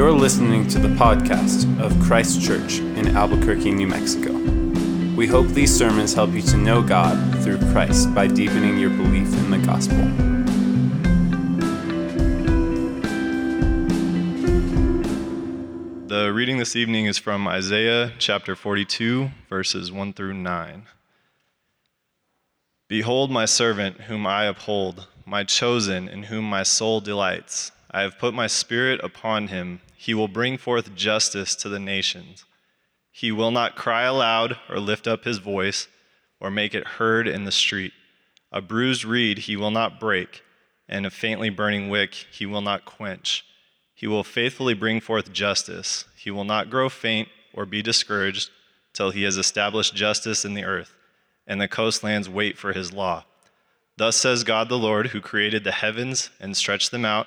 You're listening to the podcast of Christ Church in Albuquerque, New Mexico. We hope these sermons help you to know God through Christ by deepening your belief in the gospel. The reading this evening is from Isaiah chapter 42, verses 1 through 9. Behold, my servant, whom I uphold, my chosen, in whom my soul delights. I have put my spirit upon him. He will bring forth justice to the nations. He will not cry aloud or lift up his voice or make it heard in the street. A bruised reed he will not break, and a faintly burning wick he will not quench. He will faithfully bring forth justice. He will not grow faint or be discouraged till he has established justice in the earth, and the coastlands wait for his law. Thus says God the Lord, who created the heavens and stretched them out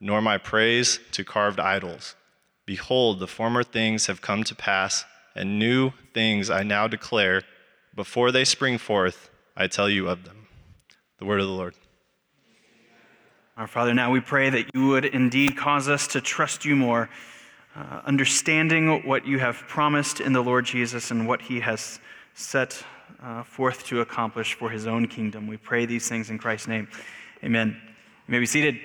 nor my praise to carved idols. Behold, the former things have come to pass, and new things I now declare. Before they spring forth, I tell you of them. The word of the Lord. Our Father, now we pray that you would indeed cause us to trust you more, uh, understanding what you have promised in the Lord Jesus and what he has set uh, forth to accomplish for his own kingdom. We pray these things in Christ's name. Amen. You may be seated.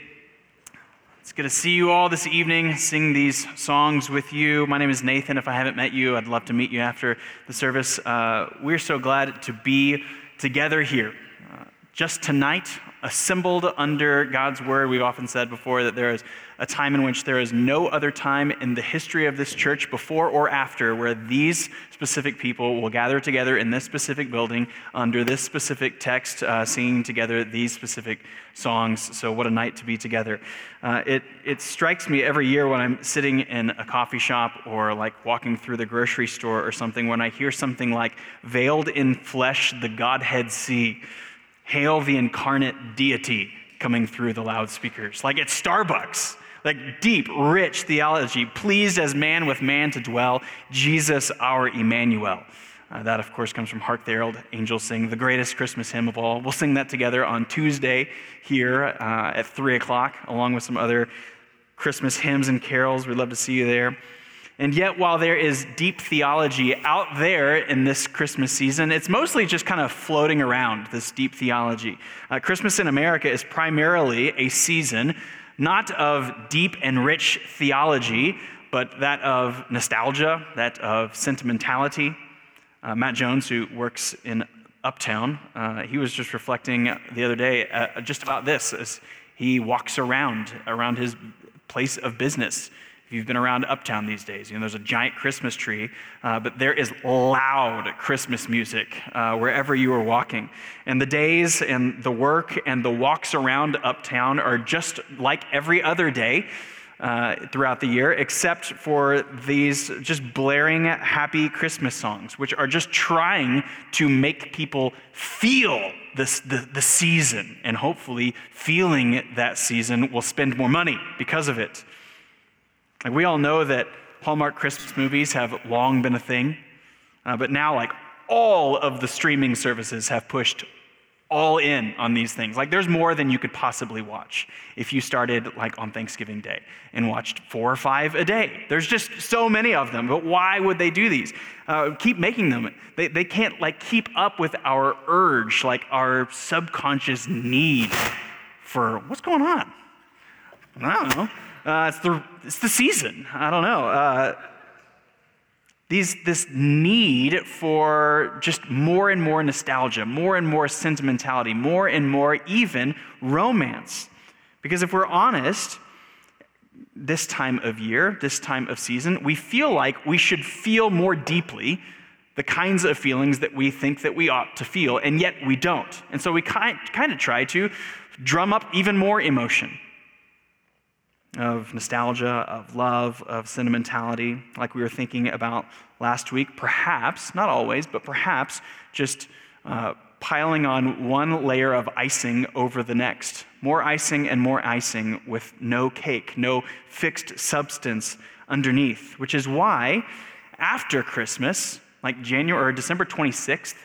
It's good to see you all this evening, sing these songs with you. My name is Nathan. If I haven't met you, I'd love to meet you after the service. Uh, we're so glad to be together here. Uh, just tonight, assembled under God's word. We've often said before that there is a time in which there is no other time in the history of this church, before or after, where these specific people will gather together in this specific building under this specific text, uh, singing together these specific songs. So, what a night to be together. Uh, it, it strikes me every year when I'm sitting in a coffee shop or like walking through the grocery store or something when I hear something like, veiled in flesh, the Godhead see. Hail the incarnate deity coming through the loudspeakers, like it's Starbucks. Like deep, rich theology, pleased as man with man to dwell, Jesus our Emmanuel. Uh, that, of course, comes from Hark the Herald Angels Sing, the greatest Christmas hymn of all. We'll sing that together on Tuesday here uh, at 3 o'clock, along with some other Christmas hymns and carols. We'd love to see you there. And yet, while there is deep theology out there in this Christmas season, it's mostly just kind of floating around, this deep theology. Uh, Christmas in America is primarily a season not of deep and rich theology, but that of nostalgia, that of sentimentality. Uh, Matt Jones, who works in Uptown, uh, he was just reflecting the other day uh, just about this as he walks around around his place of business if you've been around Uptown these days, you know, there's a giant Christmas tree, uh, but there is loud Christmas music uh, wherever you are walking. And the days and the work and the walks around Uptown are just like every other day. Uh, throughout the year, except for these just blaring happy Christmas songs, which are just trying to make people feel this, the, the season. And hopefully, feeling that season will spend more money because of it. Like we all know that Hallmark Christmas movies have long been a thing, uh, but now, like, all of the streaming services have pushed all in on these things. Like, there's more than you could possibly watch if you started, like, on Thanksgiving Day and watched four or five a day. There's just so many of them, but why would they do these? Uh, keep making them. They, they can't, like, keep up with our urge, like, our subconscious need for what's going on? I don't know. Uh, it's, the, it's the season. I don't know. Uh, these, this need for just more and more nostalgia, more and more sentimentality, more and more even romance. Because if we're honest, this time of year, this time of season, we feel like we should feel more deeply the kinds of feelings that we think that we ought to feel, and yet we don't. And so we kind, kind of try to drum up even more emotion of nostalgia, of love, of sentimentality, like we were thinking about last week. Perhaps, not always, but perhaps just uh, piling on one layer of icing over the next. More icing and more icing with no cake, no fixed substance underneath, which is why after Christmas, like January or December 26th,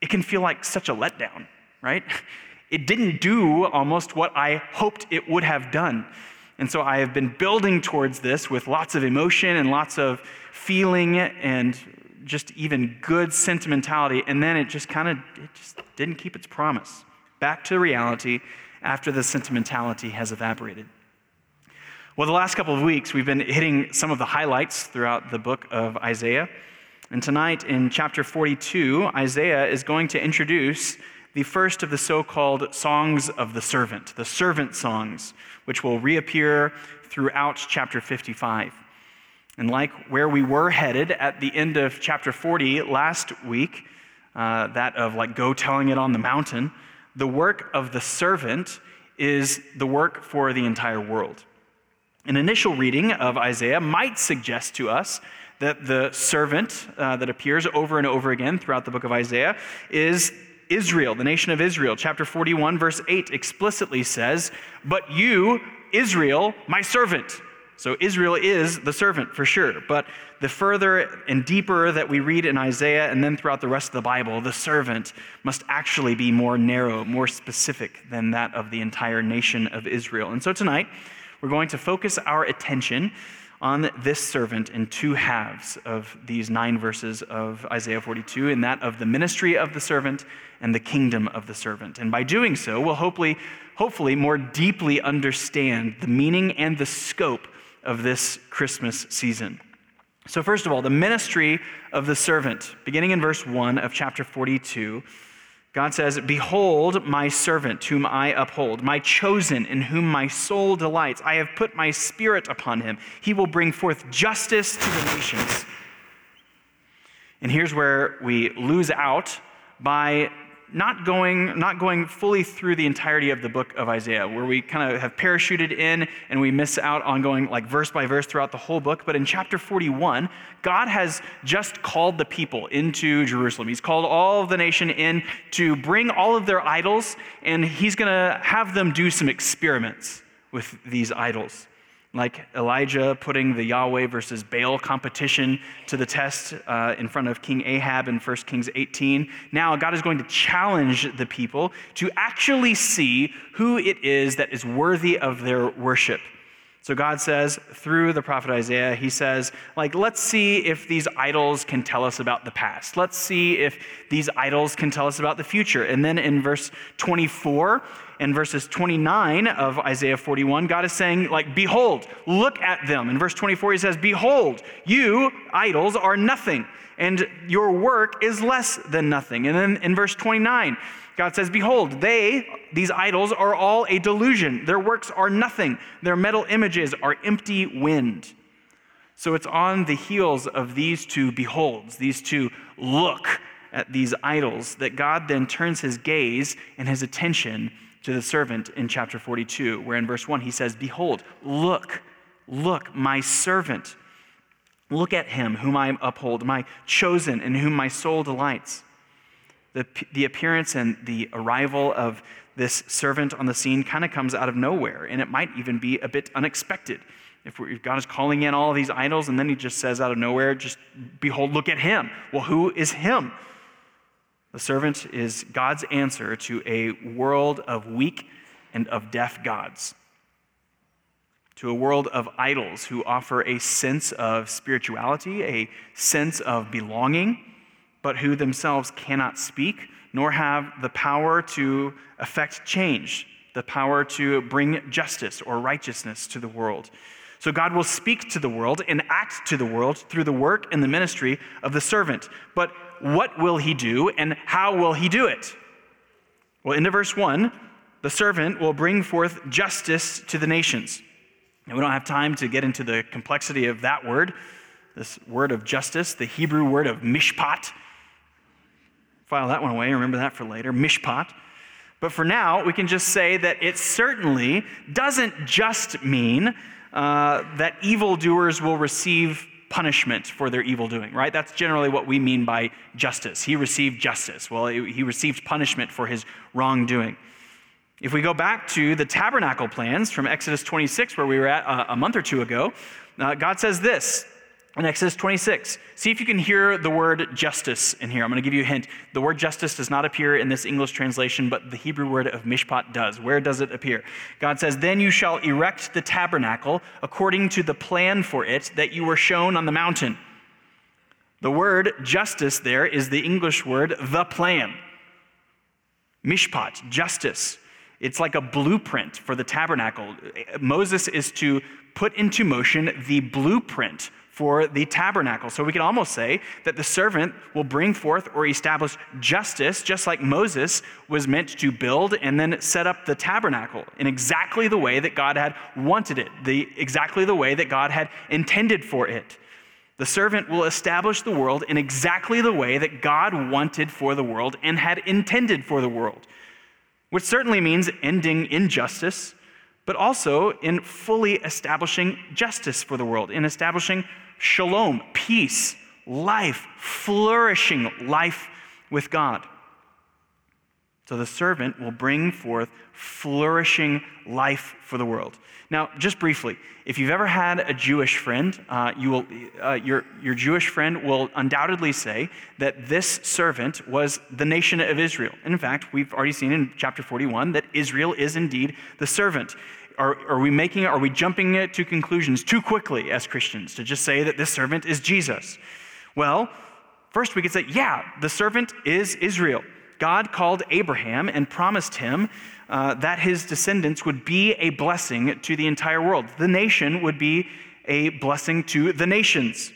it can feel like such a letdown, right? It didn't do almost what I hoped it would have done. And so I have been building towards this with lots of emotion and lots of feeling and just even good sentimentality. And then it just kind of it just didn't keep its promise. Back to reality after the sentimentality has evaporated. Well, the last couple of weeks, we've been hitting some of the highlights throughout the book of Isaiah. And tonight, in chapter 42, Isaiah is going to introduce the first of the so called songs of the servant, the servant songs, which will reappear throughout chapter 55. And like where we were headed at the end of chapter 40 last week, uh, that of like go telling it on the mountain, the work of the servant is the work for the entire world. An initial reading of Isaiah might suggest to us that the servant uh, that appears over and over again throughout the book of Isaiah is Israel, the nation of Israel. Chapter 41, verse 8 explicitly says, But you, Israel, my servant. So Israel is the servant for sure. But the further and deeper that we read in Isaiah and then throughout the rest of the Bible, the servant must actually be more narrow, more specific than that of the entire nation of Israel. And so tonight, we're going to focus our attention on this servant in two halves of these nine verses of Isaiah 42, and that of the ministry of the servant and the kingdom of the servant. And by doing so, we'll hopefully, hopefully more deeply understand the meaning and the scope of this Christmas season. So, first of all, the ministry of the servant, beginning in verse 1 of chapter 42. God says, Behold, my servant, whom I uphold, my chosen, in whom my soul delights. I have put my spirit upon him. He will bring forth justice to the nations. And here's where we lose out by not going, not going fully through the entirety of the book of Isaiah, where we kind of have parachuted in and we miss out on going like verse by verse throughout the whole book. But in chapter 41, God has just called the people into Jerusalem. He's called all of the nation in to bring all of their idols, and He's going to have them do some experiments with these idols like Elijah putting the Yahweh versus Baal competition to the test uh, in front of King Ahab in 1 Kings 18. Now, God is going to challenge the people to actually see who it is that is worthy of their worship. So God says through the prophet Isaiah, he says, like, let's see if these idols can tell us about the past. Let's see if these idols can tell us about the future. And then in verse 24 and verses 29 of Isaiah 41, God is saying, like, behold, look at them. In verse 24, he says, Behold, you, idols, are nothing, and your work is less than nothing. And then in verse 29, God says, Behold, they, these idols, are all a delusion. Their works are nothing. Their metal images are empty wind. So it's on the heels of these two beholds, these two look at these idols, that God then turns his gaze and his attention to the servant in chapter 42, where in verse 1 he says, Behold, look, look, my servant. Look at him whom I uphold, my chosen in whom my soul delights the, the appearance and the arrival of this servant on the scene kind of comes out of nowhere, and it might even be a bit unexpected. If, if God is calling in all these idols, and then he just says out of nowhere, just behold, look at him. Well, who is him? The servant is God's answer to a world of weak and of deaf gods, to a world of idols who offer a sense of spirituality, a sense of belonging but who themselves cannot speak, nor have the power to effect change, the power to bring justice or righteousness to the world. So God will speak to the world and act to the world through the work and the ministry of the servant. But what will he do and how will he do it? Well, into verse 1, the servant will bring forth justice to the nations. And we don't have time to get into the complexity of that word, this word of justice, the Hebrew word of mishpat. File that one away, remember that for later. Mishpat. But for now, we can just say that it certainly doesn't just mean uh, that evildoers will receive punishment for their evil doing, right? That's generally what we mean by justice. He received justice. Well, he received punishment for his wrongdoing. If we go back to the tabernacle plans from Exodus 26, where we were at uh, a month or two ago, uh, God says this in Exodus 26. See if you can hear the word justice in here. I'm going to give you a hint. The word justice does not appear in this English translation, but the Hebrew word of mishpat does. Where does it appear? God says, Then you shall erect the tabernacle according to the plan for it that you were shown on the mountain. The word justice there is the English word the plan. Mishpat, justice. It's like a blueprint for the tabernacle. Moses is to put into motion the blueprint for the tabernacle. So we can almost say that the servant will bring forth or establish justice, just like Moses was meant to build and then set up the tabernacle in exactly the way that God had wanted it, the, exactly the way that God had intended for it. The servant will establish the world in exactly the way that God wanted for the world and had intended for the world which certainly means ending injustice, but also in fully establishing justice for the world, in establishing shalom, peace, life, flourishing life with God. So the servant will bring forth flourishing life for the world. Now, just briefly, if you've ever had a Jewish friend, uh, you will, uh, your, your Jewish friend will undoubtedly say that this servant was the nation of Israel. And in fact, we've already seen in chapter 41 that Israel is indeed the servant. Are, are we making, are we jumping to conclusions too quickly as Christians to just say that this servant is Jesus? Well, first we could say, yeah, the servant is Israel. God called Abraham and promised him uh, that his descendants would be a blessing to the entire world. The nation would be a blessing to the nations.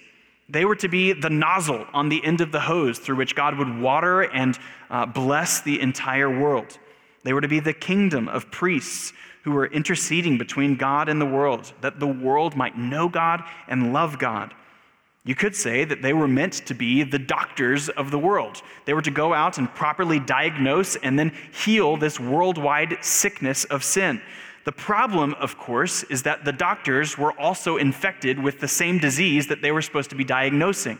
They were to be the nozzle on the end of the hose through which God would water and uh, bless the entire world. They were to be the kingdom of priests who were interceding between God and the world, that the world might know God and love God. You could say that they were meant to be the doctors of the world. They were to go out and properly diagnose and then heal this worldwide sickness of sin. The problem, of course, is that the doctors were also infected with the same disease that they were supposed to be diagnosing.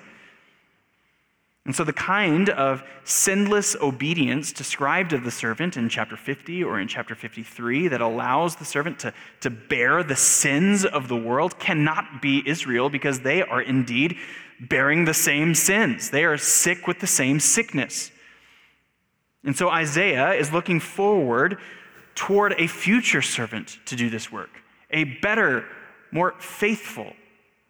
And so, the kind of sinless obedience described of the servant in chapter 50 or in chapter 53 that allows the servant to, to bear the sins of the world cannot be Israel because they are indeed bearing the same sins. They are sick with the same sickness. And so, Isaiah is looking forward toward a future servant to do this work, a better, more faithful,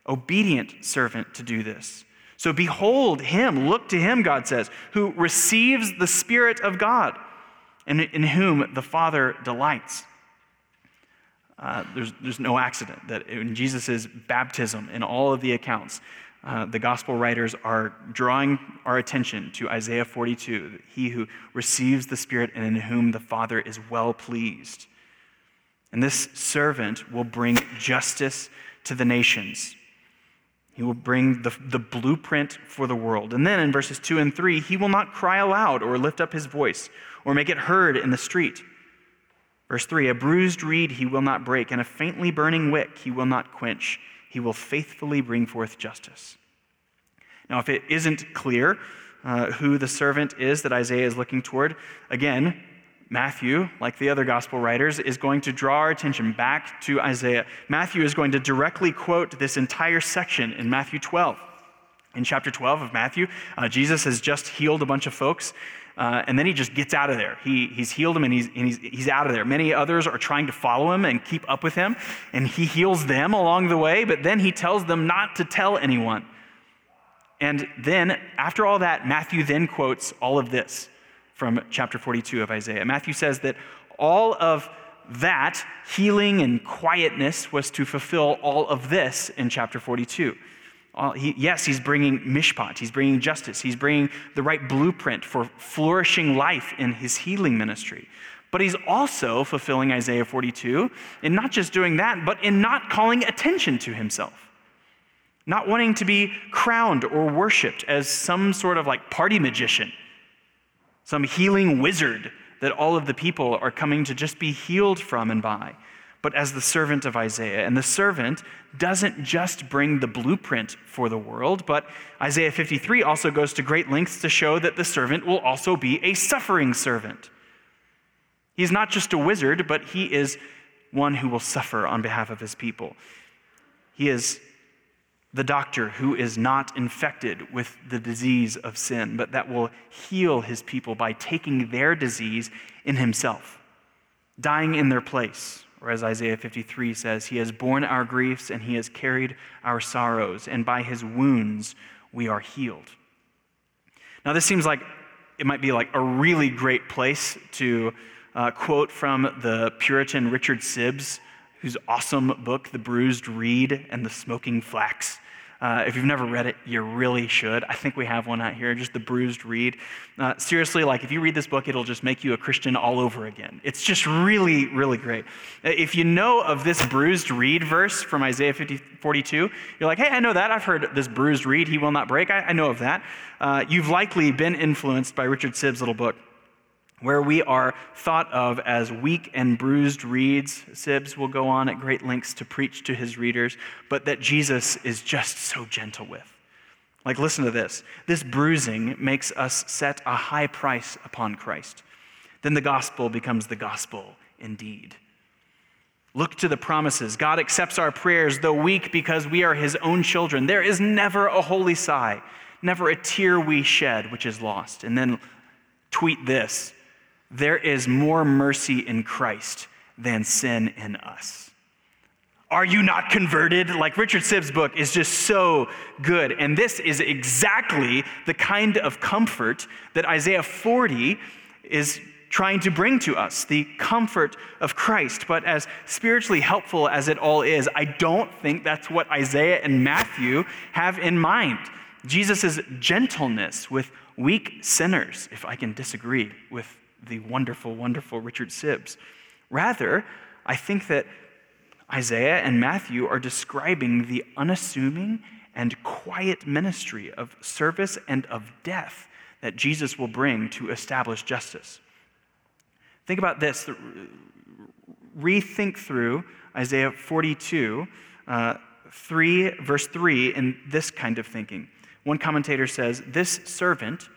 obedient servant to do this. So behold him, look to him, God says, who receives the Spirit of God and in whom the Father delights. Uh, there's, there's no accident that in Jesus' baptism, in all of the accounts, uh, the gospel writers are drawing our attention to Isaiah 42, he who receives the Spirit and in whom the Father is well pleased. And this servant will bring justice to the nations. He will bring the, the blueprint for the world. And then in verses 2 and 3, he will not cry aloud or lift up his voice or make it heard in the street. Verse 3 A bruised reed he will not break, and a faintly burning wick he will not quench. He will faithfully bring forth justice. Now, if it isn't clear uh, who the servant is that Isaiah is looking toward, again, Matthew, like the other gospel writers, is going to draw our attention back to Isaiah. Matthew is going to directly quote this entire section in Matthew 12. In chapter 12 of Matthew, uh, Jesus has just healed a bunch of folks, uh, and then he just gets out of there. He, he's healed them and, he's, and he's, he's out of there. Many others are trying to follow him and keep up with him, and he heals them along the way, but then he tells them not to tell anyone. And then, after all that, Matthew then quotes all of this from chapter 42 of Isaiah. Matthew says that all of that healing and quietness was to fulfill all of this in chapter 42. He, yes, he's bringing mishpat, he's bringing justice, he's bringing the right blueprint for flourishing life in his healing ministry. But he's also fulfilling Isaiah 42 in not just doing that, but in not calling attention to himself. Not wanting to be crowned or worshiped as some sort of like party magician some healing wizard that all of the people are coming to just be healed from and by. but as the servant of Isaiah. And the servant doesn't just bring the blueprint for the world, but Isaiah 53 also goes to great lengths to show that the servant will also be a suffering servant. He's not just a wizard, but he is one who will suffer on behalf of his people. He is the doctor who is not infected with the disease of sin, but that will heal his people by taking their disease in himself, dying in their place. Or as Isaiah 53 says, He has borne our griefs and He has carried our sorrows, and by His wounds we are healed. Now, this seems like it might be like a really great place to uh, quote from the Puritan Richard Sibbes, whose awesome book, The Bruised Reed and the Smoking Flax. Uh, if you've never read it, you really should. I think we have one out here, just The Bruised Reed. Uh, seriously, like if you read this book, it'll just make you a Christian all over again. It's just really, really great. Uh, if you know of this bruised reed verse from Isaiah 50, 42, you're like, hey, I know that. I've heard this bruised reed, he will not break. I, I know of that. Uh, you've likely been influenced by Richard Sibbes' little book where we are thought of as weak and bruised reeds. Sibbes will go on at great lengths to preach to his readers, but that Jesus is just so gentle with. Like, listen to this. This bruising makes us set a high price upon Christ. Then the gospel becomes the gospel indeed. Look to the promises. God accepts our prayers, though weak, because we are his own children. There is never a holy sigh, never a tear we shed, which is lost. And then tweet this there is more mercy in Christ than sin in us. Are you not converted? Like Richard Sibbes' book is just so good. And this is exactly the kind of comfort that Isaiah 40 is trying to bring to us the comfort of Christ. But as spiritually helpful as it all is, I don't think that's what Isaiah and Matthew have in mind. Jesus' gentleness with weak sinners, if I can disagree with the wonderful, wonderful Richard Sibbes. Rather, I think that Isaiah and Matthew are describing the unassuming and quiet ministry of service and of death that Jesus will bring to establish justice. Think about this. Rethink through Isaiah 42, uh, 3, verse 3, in this kind of thinking. One commentator says, This servant,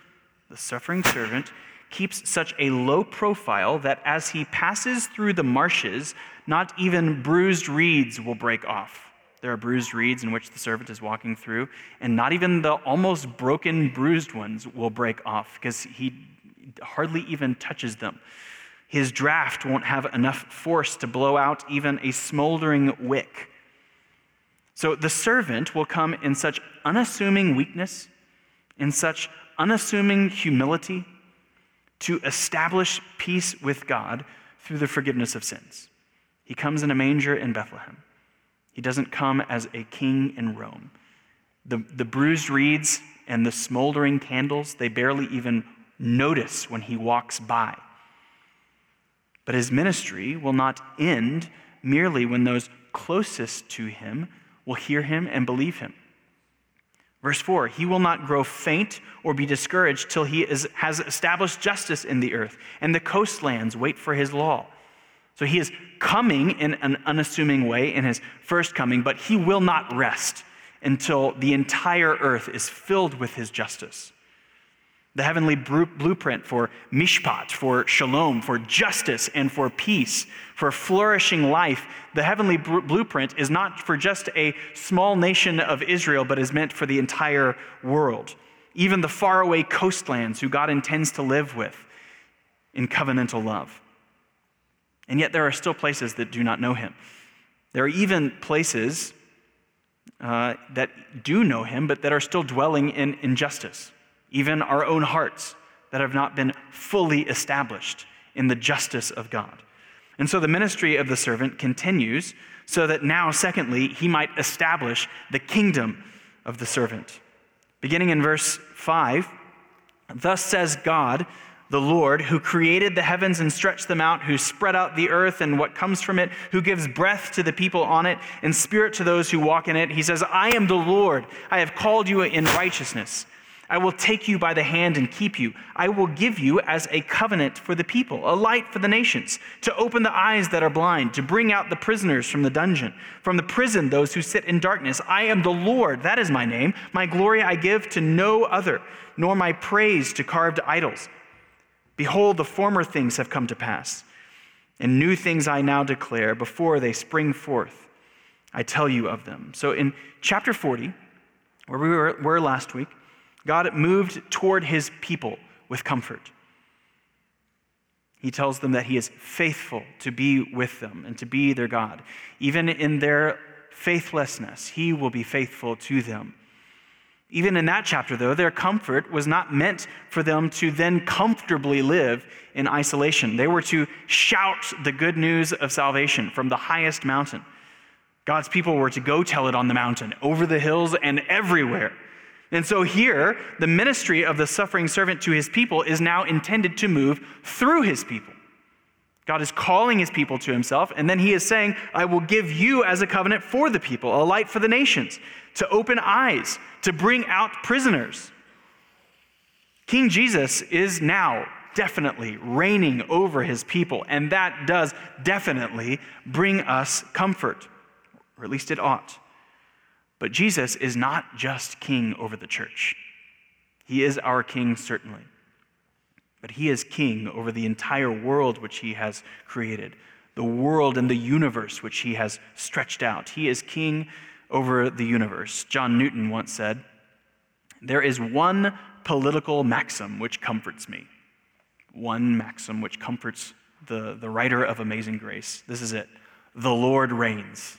the suffering servant, keeps such a low profile that as he passes through the marshes, not even bruised reeds will break off. There are bruised reeds in which the servant is walking through, and not even the almost broken, bruised ones will break off because he hardly even touches them. His draft won't have enough force to blow out even a smoldering wick. So the servant will come in such unassuming weakness, in such unassuming humility, to establish peace with God through the forgiveness of sins. He comes in a manger in Bethlehem. He doesn't come as a king in Rome. The, the bruised reeds and the smoldering candles, they barely even notice when he walks by. But his ministry will not end merely when those closest to him will hear him and believe him. Verse 4 He will not grow faint or be discouraged till he is, has established justice in the earth, and the coastlands wait for his law. So he is coming in an unassuming way in his first coming, but he will not rest until the entire earth is filled with his justice the heavenly blueprint for mishpat, for shalom, for justice, and for peace, for flourishing life. The heavenly blueprint is not for just a small nation of Israel, but is meant for the entire world, even the faraway coastlands who God intends to live with in covenantal love. And yet, there are still places that do not know him. There are even places uh, that do know him, but that are still dwelling in injustice even our own hearts that have not been fully established in the justice of God. And so the ministry of the servant continues so that now, secondly, he might establish the kingdom of the servant. Beginning in verse 5, thus says God, the Lord, who created the heavens and stretched them out, who spread out the earth and what comes from it, who gives breath to the people on it and spirit to those who walk in it. He says, I am the Lord. I have called you in righteousness. I will take you by the hand and keep you. I will give you as a covenant for the people, a light for the nations, to open the eyes that are blind, to bring out the prisoners from the dungeon, from the prison those who sit in darkness. I am the Lord, that is my name. My glory I give to no other, nor my praise to carved idols. Behold, the former things have come to pass, and new things I now declare before they spring forth. I tell you of them. So in chapter 40, where we were, last week, God moved toward his people with comfort. He tells them that he is faithful to be with them and to be their God. Even in their faithlessness, he will be faithful to them. Even in that chapter, though, their comfort was not meant for them to then comfortably live in isolation. They were to shout the good news of salvation from the highest mountain. God's people were to go tell it on the mountain, over the hills, and everywhere. And so here, the ministry of the suffering servant to his people is now intended to move through his people. God is calling his people to himself, and then he is saying, I will give you as a covenant for the people, a light for the nations, to open eyes, to bring out prisoners. King Jesus is now definitely reigning over his people, and that does definitely bring us comfort, or at least it ought. But Jesus is not just king over the church. He is our king, certainly. But he is king over the entire world which he has created, the world and the universe which he has stretched out. He is king over the universe. John Newton once said, There is one political maxim which comforts me. One maxim which comforts the, the writer of Amazing Grace. This is it The Lord reigns.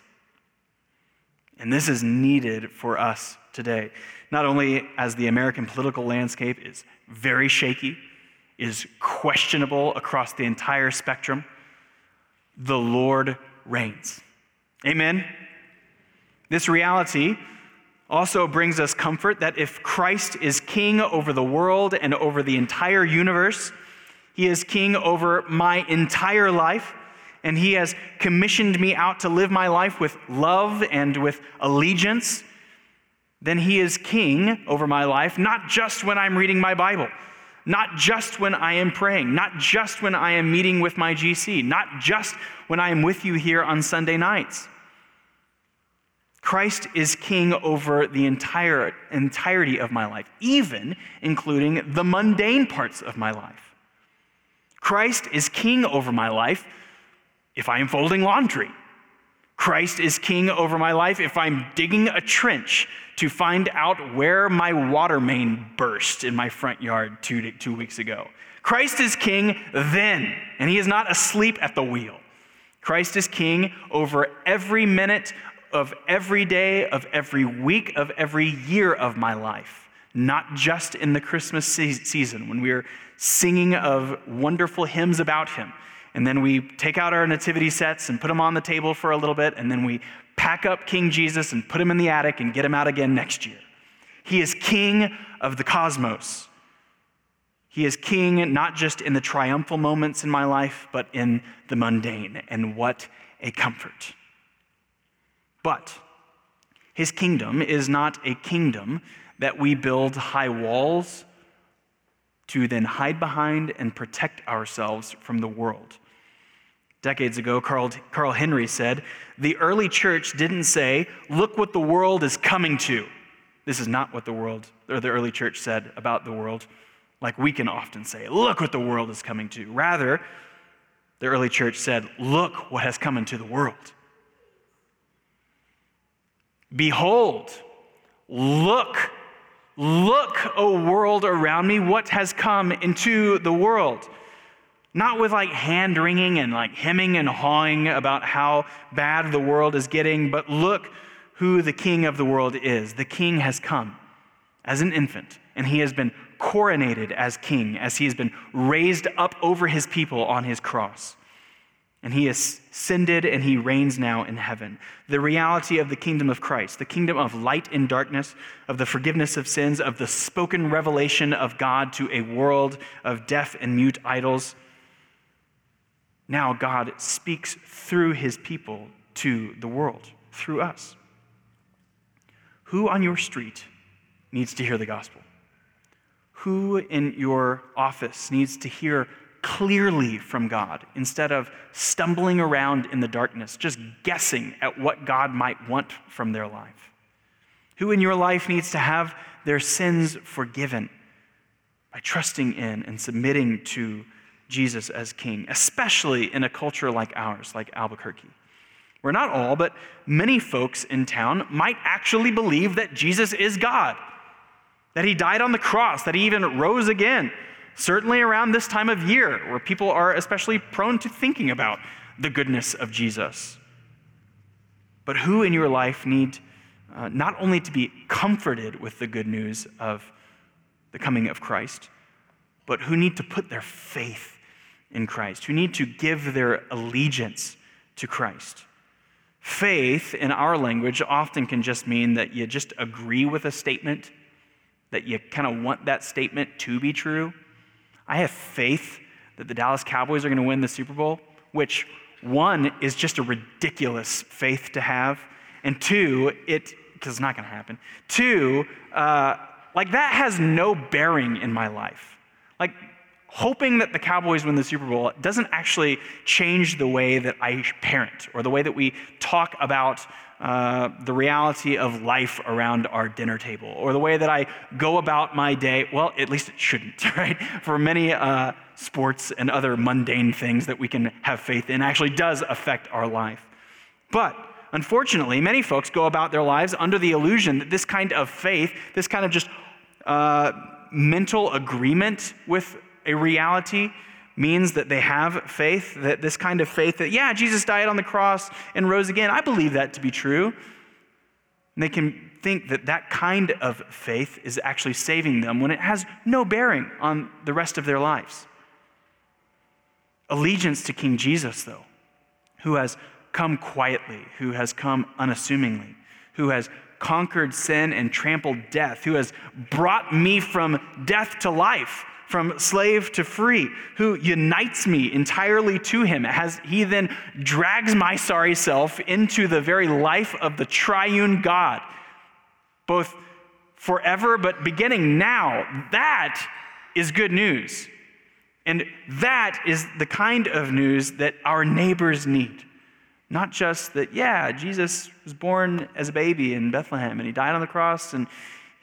And this is needed for us today. Not only as the American political landscape is very shaky, is questionable across the entire spectrum, the Lord reigns. Amen? This reality also brings us comfort that if Christ is king over the world and over the entire universe, he is king over my entire life and He has commissioned me out to live my life with love and with allegiance, then He is king over my life, not just when I'm reading my Bible, not just when I am praying, not just when I am meeting with my GC, not just when I am with you here on Sunday nights. Christ is king over the entire entirety of my life, even including the mundane parts of my life. Christ is king over my life if I am folding laundry. Christ is king over my life if I'm digging a trench to find out where my water main burst in my front yard two, two weeks ago. Christ is king then, and he is not asleep at the wheel. Christ is king over every minute of every day, of every week, of every year of my life, not just in the Christmas season when we are singing of wonderful hymns about him and then we take out our nativity sets and put them on the table for a little bit, and then we pack up King Jesus and put him in the attic and get him out again next year. He is king of the cosmos. He is king not just in the triumphal moments in my life, but in the mundane. And what a comfort. But his kingdom is not a kingdom that we build high walls to then hide behind and protect ourselves from the world. Decades ago, Carl, Carl Henry said, The early church didn't say, Look what the world is coming to. This is not what the world, or the early church said about the world, like we can often say, Look what the world is coming to. Rather, the early church said, Look what has come into the world. Behold, look, look, O world around me, what has come into the world. Not with like hand wringing and like hemming and hawing about how bad the world is getting, but look who the king of the world is. The king has come as an infant, and he has been coronated as king, as he has been raised up over his people on his cross. And he ascended and he reigns now in heaven. The reality of the kingdom of Christ, the kingdom of light in darkness, of the forgiveness of sins, of the spoken revelation of God to a world of deaf and mute idols now God speaks through his people to the world, through us. Who on your street needs to hear the gospel? Who in your office needs to hear clearly from God instead of stumbling around in the darkness, just guessing at what God might want from their life? Who in your life needs to have their sins forgiven by trusting in and submitting to Jesus as King, especially in a culture like ours, like Albuquerque? Where not all, but many folks in town might actually believe that Jesus is God, that he died on the cross, that he even rose again certainly around this time of year where people are especially prone to thinking about the goodness of Jesus. But who in your life need uh, not only to be comforted with the good news of the coming of Christ, but who need to put their faith in Christ, who need to give their allegiance to Christ? Faith in our language often can just mean that you just agree with a statement, that you kind of want that statement to be true. I have faith that the Dallas Cowboys are going to win the Super Bowl, which one is just a ridiculous faith to have, and two, it because it's not going to happen. Two, uh, like that has no bearing in my life. Like hoping that the Cowboys win the Super Bowl doesn't actually change the way that I parent or the way that we talk about uh, the reality of life around our dinner table or the way that I go about my day. Well, at least it shouldn't, right? For many uh, sports and other mundane things that we can have faith in actually does affect our life. But unfortunately, many folks go about their lives under the illusion that this kind of faith, this kind of just uh, mental agreement with a reality, means that they have faith, that this kind of faith that, yeah, Jesus died on the cross and rose again. I believe that to be true. And they can think that that kind of faith is actually saving them when it has no bearing on the rest of their lives. Allegiance to King Jesus, though, who has come quietly, who has come unassumingly, who has conquered sin and trampled death, who has brought me from death to life from slave to free, who unites me entirely to him, as he then drags my sorry self into the very life of the triune God, both forever but beginning now. That is good news. And that is the kind of news that our neighbors need. Not just that, yeah, Jesus was born as a baby in Bethlehem and he died on the cross and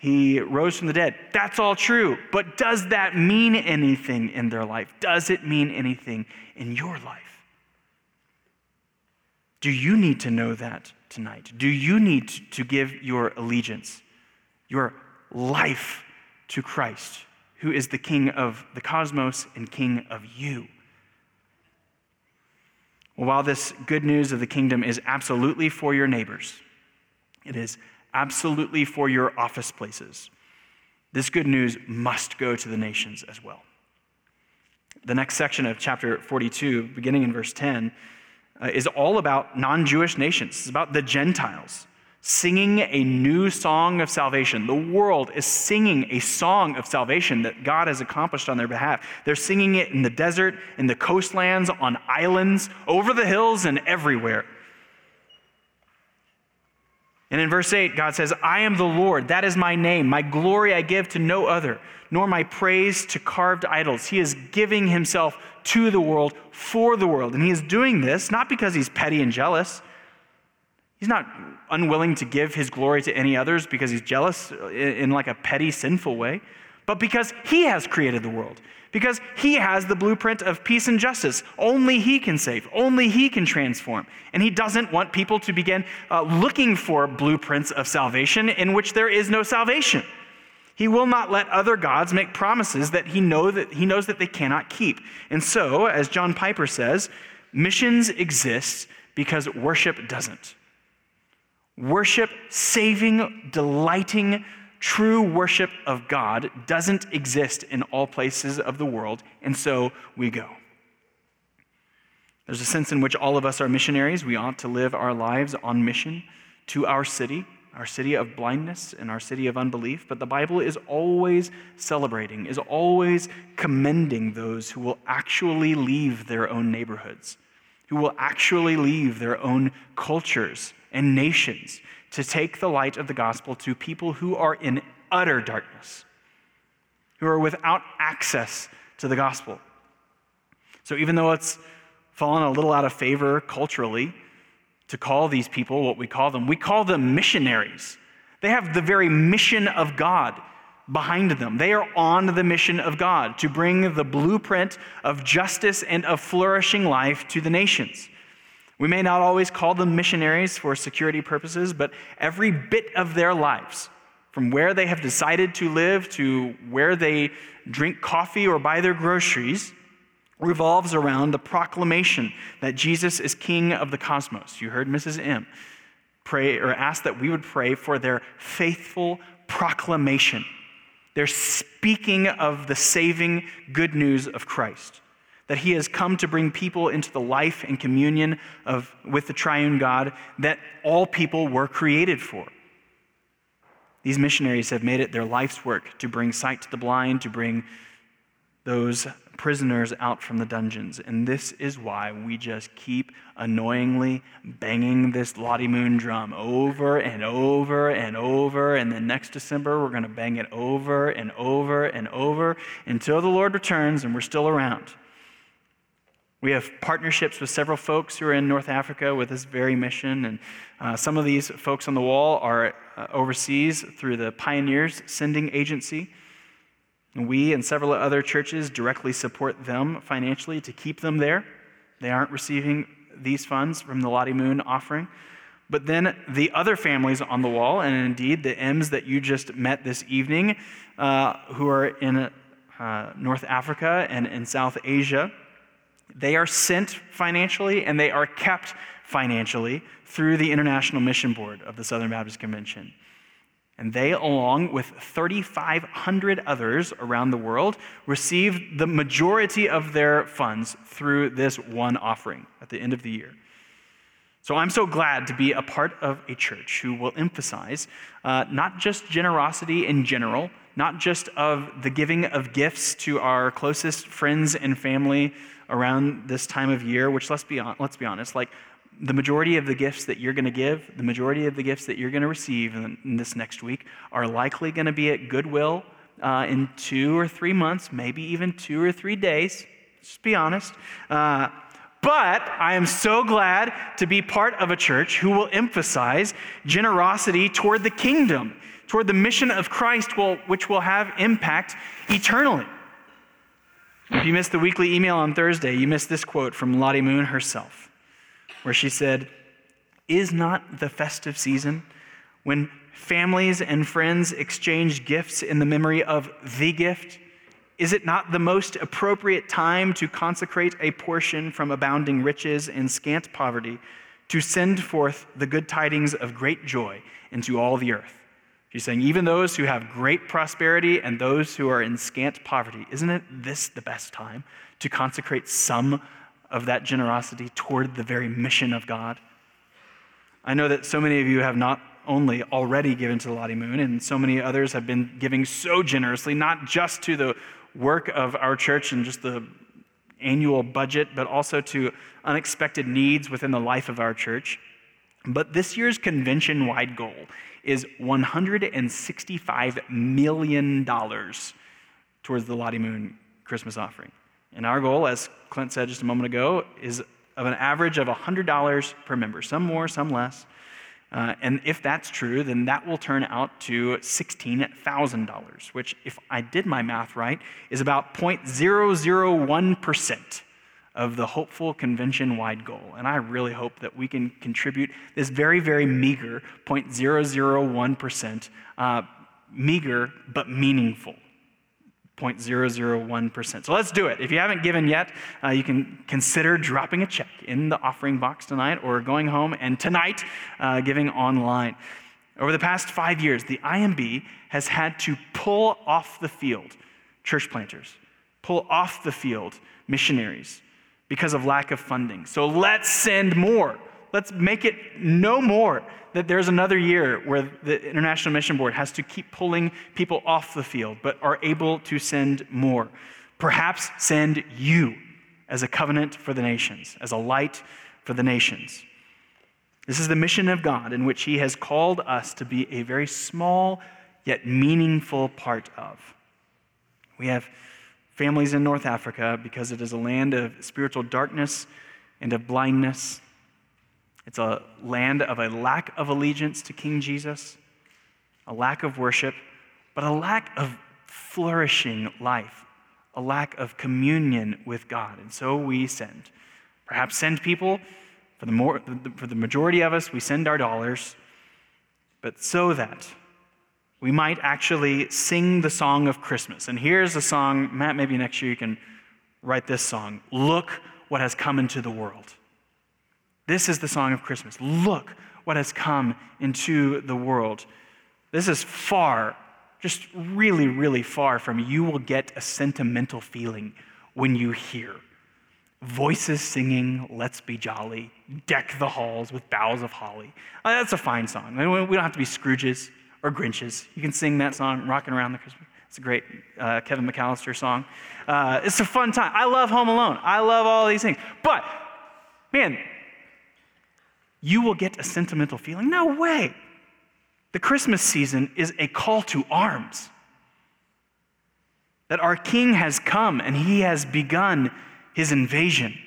he rose from the dead. That's all true. But does that mean anything in their life? Does it mean anything in your life? Do you need to know that tonight? Do you need to give your allegiance, your life to Christ, who is the King of the cosmos and King of you? Well, while this good news of the kingdom is absolutely for your neighbors, it is absolutely for your office places. This good news must go to the nations as well. The next section of chapter 42, beginning in verse 10, uh, is all about non Jewish nations. It's about the Gentiles singing a new song of salvation. The world is singing a song of salvation that God has accomplished on their behalf. They're singing it in the desert, in the coastlands, on islands, over the hills, and everywhere. And in verse 8, God says, I am the Lord, that is my name. My glory I give to no other, nor my praise to carved idols. He is giving himself to the world for the world. And he is doing this not because he's petty and jealous. He's not unwilling to give his glory to any others because he's jealous in like a petty, sinful way, but because he has created the world because he has the blueprint of peace and justice. Only he can save, only he can transform. And he doesn't want people to begin uh, looking for blueprints of salvation in which there is no salvation. He will not let other gods make promises that he, know that he knows that they cannot keep. And so, as John Piper says, missions exist because worship doesn't. Worship, saving, delighting, true worship of God doesn't exist in all places of the world, and so we go. There's a sense in which all of us are missionaries. We ought to live our lives on mission to our city, our city of blindness and our city of unbelief. But the Bible is always celebrating, is always commending those who will actually leave their own neighborhoods, who will actually leave their own cultures and nations to take the light of the gospel to people who are in utter darkness, who are without access to the gospel. So even though it's fallen a little out of favor culturally to call these people what we call them, we call them missionaries. They have the very mission of God behind them. They are on the mission of God to bring the blueprint of justice and of flourishing life to the nations. We may not always call them missionaries for security purposes, but every bit of their lives, from where they have decided to live to where they drink coffee or buy their groceries, revolves around the proclamation that Jesus is King of the cosmos. You heard Mrs. M pray or ask that we would pray for their faithful proclamation, their speaking of the saving good news of Christ that he has come to bring people into the life and communion of, with the triune God that all people were created for. These missionaries have made it their life's work to bring sight to the blind, to bring those prisoners out from the dungeons. And this is why we just keep annoyingly banging this Lottie Moon drum over and over and over. And then next December, we're going to bang it over and over and over until the Lord returns and we're still around. We have partnerships with several folks who are in North Africa with this very mission, and uh, some of these folks on the wall are uh, overseas through the Pioneers Sending Agency. And we and several other churches directly support them financially to keep them there. They aren't receiving these funds from the Lottie Moon offering. But then the other families on the wall, and indeed the M's that you just met this evening, uh, who are in uh, North Africa and in South Asia, they are sent financially and they are kept financially through the International Mission Board of the Southern Baptist Convention. And they, along with 3,500 others around the world, receive the majority of their funds through this one offering at the end of the year. So I'm so glad to be a part of a church who will emphasize uh, not just generosity in general, not just of the giving of gifts to our closest friends and family around this time of year, which let's be, on, let's be honest, like the majority of the gifts that you're going to give, the majority of the gifts that you're going to receive in, in, this next week are likely going to be at Goodwill uh, in two or three months, maybe even two or three days. Just be honest. Uh, but I am so glad to be part of a church who will emphasize generosity toward the kingdom, toward the mission of Christ, which will have impact eternally. If you missed the weekly email on Thursday, you missed this quote from Lottie Moon herself, where she said, Is not the festive season when families and friends exchange gifts in the memory of the gift? Is it not the most appropriate time to consecrate a portion from abounding riches and scant poverty to send forth the good tidings of great joy into all the earth? She's saying, even those who have great prosperity and those who are in scant poverty, isn't it this the best time to consecrate some of that generosity toward the very mission of God? I know that so many of you have not only already given to the Lottie Moon, and so many others have been giving so generously, not just to the work of our church and just the annual budget, but also to unexpected needs within the life of our church. But this year's convention wide goal is $165 million towards the Lottie Moon Christmas offering. And our goal, as Clint said just a moment ago, is of an average of $100 per member, some more, some less. Uh, and if that's true, then that will turn out to $16,000, which, if I did my math right, is about 0.001% of the hopeful convention wide goal. And I really hope that we can contribute this very, very meager 0.001%, uh, meager but meaningful. 0.001%. So let's do it. If you haven't given yet, uh, you can consider dropping a check in the offering box tonight or going home and tonight uh, giving online. Over the past five years, the IMB has had to pull off the field church planters, pull off the field missionaries, because of lack of funding. So let's send more. Let's make it no more that there's another year where the International Mission Board has to keep pulling people off the field, but are able to send more. Perhaps send you as a covenant for the nations, as a light for the nations. This is the mission of God in which He has called us to be a very small yet meaningful part of. We have families in North Africa because it is a land of spiritual darkness and of blindness. It's a land of a lack of allegiance to King Jesus, a lack of worship, but a lack of flourishing life, a lack of communion with God. And so we send. Perhaps send people. For the, more, for the majority of us, we send our dollars, but so that we might actually sing the song of Christmas. And here's a song, Matt, maybe next year you can write this song Look what has come into the world. This is the song of Christmas. Look what has come into the world. This is far, just really, really far from you will get a sentimental feeling when you hear voices singing, Let's Be Jolly, deck the halls with boughs of holly. Uh, that's a fine song. We don't have to be Scrooges or Grinches. You can sing that song, Rocking Around the Christmas. It's a great uh, Kevin McAllister song. Uh, it's a fun time. I love Home Alone. I love all these things. But, man, you will get a sentimental feeling. No way. The Christmas season is a call to arms. That our King has come and he has begun his invasion.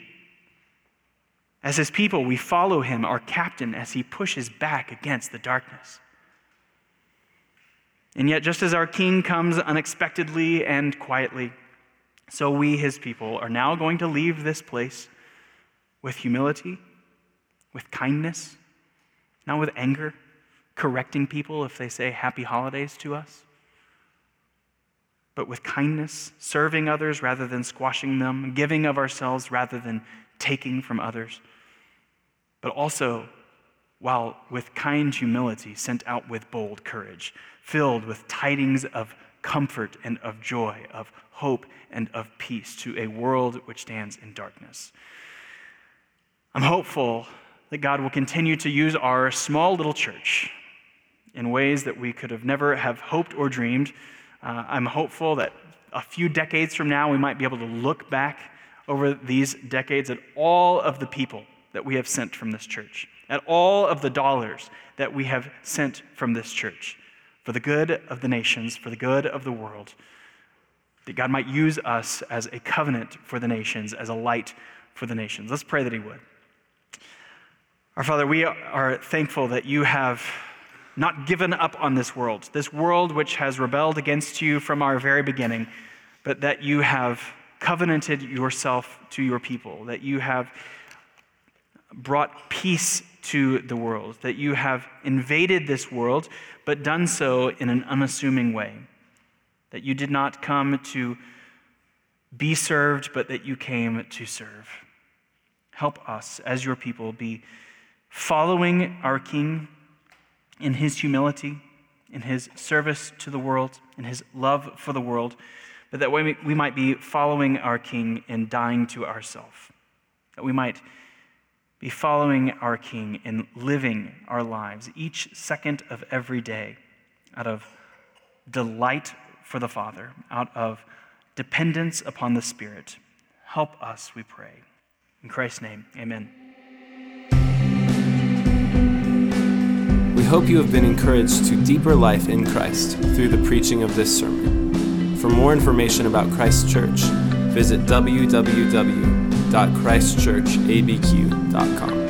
As his people, we follow him, our captain, as he pushes back against the darkness. And yet, just as our king comes unexpectedly and quietly, so we, his people, are now going to leave this place with humility, with kindness, not with anger, correcting people if they say happy holidays to us but with kindness, serving others rather than squashing them, giving of ourselves rather than taking from others, but also while with kind humility sent out with bold courage, filled with tidings of comfort and of joy, of hope and of peace to a world which stands in darkness. I'm hopeful that God will continue to use our small little church in ways that we could have never have hoped or dreamed uh, I'm hopeful that a few decades from now, we might be able to look back over these decades at all of the people that we have sent from this church, at all of the dollars that we have sent from this church for the good of the nations, for the good of the world. That God might use us as a covenant for the nations, as a light for the nations. Let's pray that He would. Our Father, we are thankful that you have not given up on this world, this world which has rebelled against you from our very beginning, but that you have covenanted yourself to your people, that you have brought peace to the world, that you have invaded this world, but done so in an unassuming way, that you did not come to be served, but that you came to serve. Help us as your people be following our King in his humility, in his service to the world, in his love for the world, but that we, we might be following our King in dying to ourselves, that we might be following our King and living our lives each second of every day out of delight for the Father, out of dependence upon the Spirit. Help us, we pray. In Christ's name, amen. We hope you have been encouraged to deeper life in Christ through the preaching of this sermon. For more information about Christ Church, visit www.christchurchabq.com.